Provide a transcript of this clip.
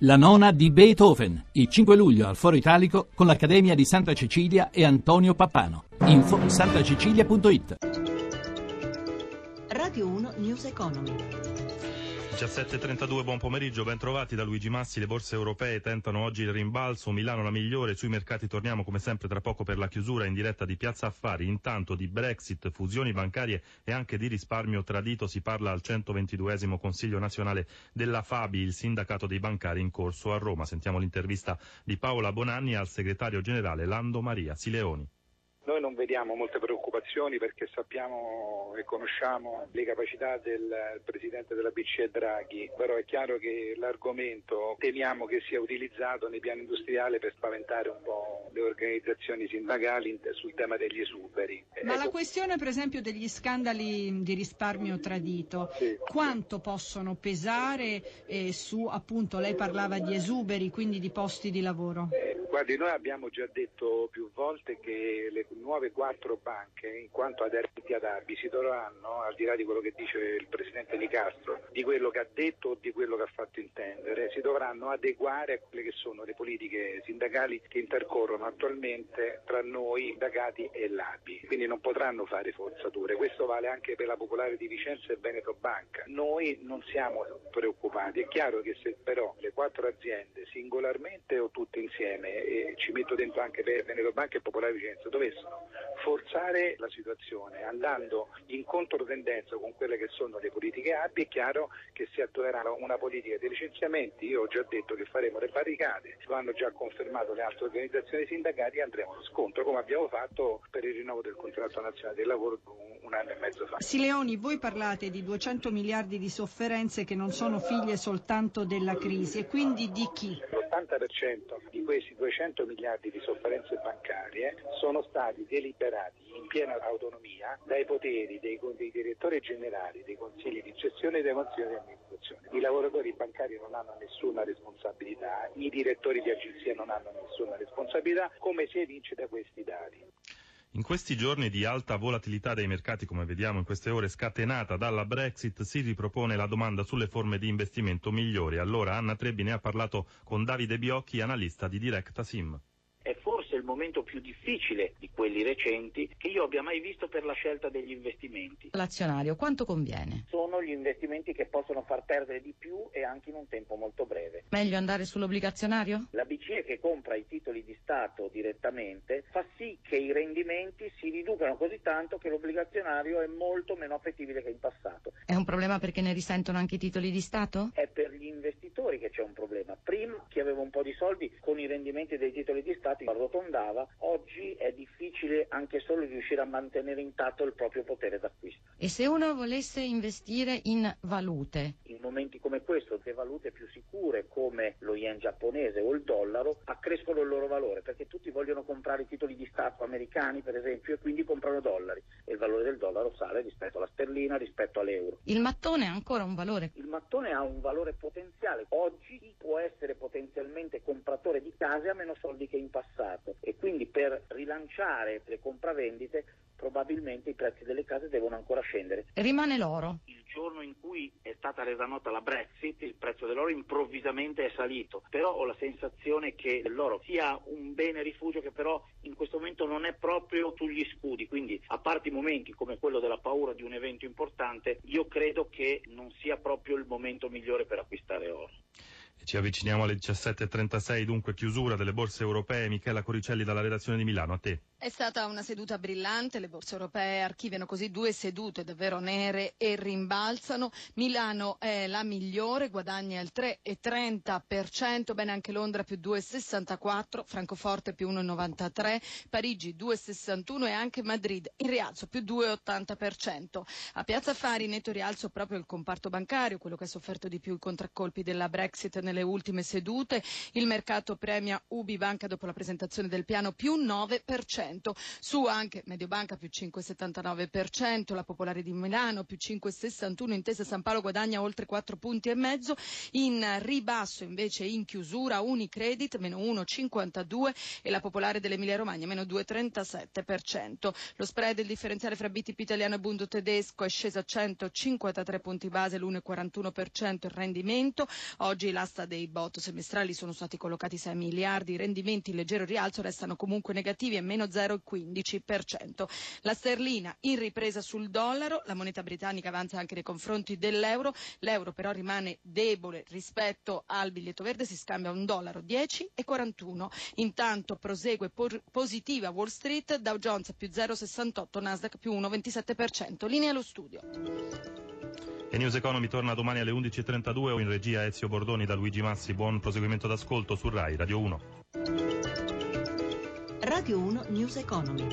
La nona di Beethoven, il 5 luglio al Foro Italico con l'Accademia di Santa Cecilia e Antonio Pappano. Info santacecilia.it Radio 1 News Economy. 17.32, buon pomeriggio, ben trovati da Luigi Massi. Le borse europee tentano oggi il rimbalzo, Milano la migliore, sui mercati torniamo come sempre tra poco per la chiusura in diretta di Piazza Affari. Intanto di Brexit, fusioni bancarie e anche di risparmio tradito si parla al 122 Consiglio nazionale della Fabi, il sindacato dei bancari in corso a Roma. Sentiamo l'intervista di Paola Bonanni al segretario generale Lando Maria Sileoni. Noi non vediamo molte preoccupazioni perché sappiamo e conosciamo le capacità del Presidente della BCE Draghi, però è chiaro che l'argomento temiamo che sia utilizzato nei piani industriali per spaventare un po' le organizzazioni sindacali sul tema degli esuberi. Ma ecco. la questione per esempio degli scandali di risparmio tradito, sì. quanto possono pesare eh, su appunto, lei parlava di esuberi, quindi di posti di lavoro? Eh, Guardi, noi abbiamo già detto più volte che le nuove quattro banche, in quanto aderenti ad ABI, si dovranno, al di là di quello che dice il Presidente Di Castro, di quello che ha detto o di quello che ha fatto intendere, si dovranno adeguare a quelle che sono le politiche sindacali che intercorrono attualmente tra noi, sindacati e l'ABI. Quindi non potranno fare forzature. Questo vale anche per la Popolare di Vicenza e Veneto Banca. Noi non siamo preoccupati. È chiaro che se però le quattro aziende singolarmente o tutte insieme e ci metto dentro anche Veneto Banca e Popolare Vicenza, dovessero forzare la situazione andando in controtendenza con quelle che sono le politiche ABI, è chiaro che si attuerà una politica di licenziamenti. Io ho già detto che faremo le barricate, lo hanno già confermato le altre organizzazioni sindacali e andremo allo scontro, come abbiamo fatto per il rinnovo del contratto nazionale del lavoro un anno e mezzo fa. Sileoni, voi parlate di 200 miliardi di sofferenze che non sono figlie soltanto della crisi e quindi di chi? L'80% di questi 200 miliardi di sofferenze bancarie sono stati deliberati in piena autonomia dai poteri dei, dei direttori generali, dei consigli di gestione e dei consigli di amministrazione. I lavoratori bancari non hanno nessuna responsabilità, i direttori di agenzia non hanno nessuna responsabilità, come si evince da questi dati. In questi giorni di alta volatilità dei mercati, come vediamo in queste ore, scatenata dalla Brexit, si ripropone la domanda sulle forme di investimento migliori. Allora Anna Trebbi ne ha parlato con Davide Biocchi, analista di Directa Sim momento più difficile di quelli recenti che io abbia mai visto per la scelta degli investimenti. L'azionario quanto conviene? Sono gli investimenti che possono far perdere di più e anche in un tempo molto breve. Meglio andare sull'obbligazionario? La BCE che compra i titoli di Stato direttamente fa sì che i rendimenti si riducano così tanto che l'obbligazionario è molto meno appetibile che in passato. È un problema perché ne risentono anche i titoli di Stato? È per investitori che c'è un problema. Prima chi aveva un po' di soldi con i rendimenti dei titoli di Stato arrotondava oggi è difficile anche solo riuscire a mantenere intatto il proprio potere d'acquisto. E se uno volesse investire in valute? In momenti come questo, le valute più sicure come lo yen giapponese o il dollaro accrescono il loro valore perché tutti vogliono comprare i titoli di Stato americani, per esempio, e quindi comprano dollari il valore del dollaro sale rispetto alla sterlina, rispetto all'euro. Il mattone ha ancora un valore? Il mattone ha un valore potenziale. Oggi può essere potenzialmente compratore di case a meno soldi che in passato e quindi per rilanciare le compravendite probabilmente i prezzi delle case devono ancora scendere. Rimane l'oro. Il giorno in cui è stata resa nota la Brexit, il prezzo dell'oro improvvisamente è salito, però ho la sensazione che l'oro sia un bene rifugio che però in questo momento non è proprio sugli scudi, quindi a parte i momenti come quello della paura di un evento importante, io credo che non sia proprio il momento migliore per acquistare oro. Ci avviciniamo alle 17.36, dunque chiusura delle borse europee. Michela Coricelli dalla redazione di Milano, a te. È stata una seduta brillante, le borse europee archiviano così due sedute davvero nere e rimbalzano. Milano è la migliore, guadagna il 3,30%, bene anche Londra più 2,64%, Francoforte più 1,93%, Parigi 2,61% e anche Madrid in rialzo più 2,80%. A Piazza Fari netto rialzo proprio il comparto bancario, quello che ha sofferto di più i contraccolpi della Brexit nelle ultime sedute. Il mercato premia Ubi Banca dopo la presentazione del piano più 9%. 5,5%. Su anche Mediobanca più 5,79%, la Popolare di Milano più 5,61%, Intesa San Paolo guadagna oltre 4 punti e mezzo, in ribasso invece in chiusura Unicredit meno 1,52% e la Popolare dell'Emilia Romagna meno 2,37%. Lo spread del differenziale fra BTP italiano e Bundo tedesco è sceso a 153 punti base, l'1,41% il rendimento. Oggi l'asta dei bot semestrali sono stati collocati 6 miliardi, i rendimenti in leggero rialzo restano comunque negativi e meno 0,15%. La sterlina in ripresa sul dollaro, la moneta britannica avanza anche nei confronti dell'euro, l'euro però rimane debole rispetto al biglietto verde, si scambia un dollaro 10 e 41. Intanto prosegue por- positiva Wall Street, Dow Jones più 0,68, Nasdaq più 1,27%. Linea allo studio. E News Economy torna domani alle 11.32 o in regia Ezio Bordoni da Luigi Massi. Buon proseguimento d'ascolto su RAI Radio 1. Radio 1 News Economy.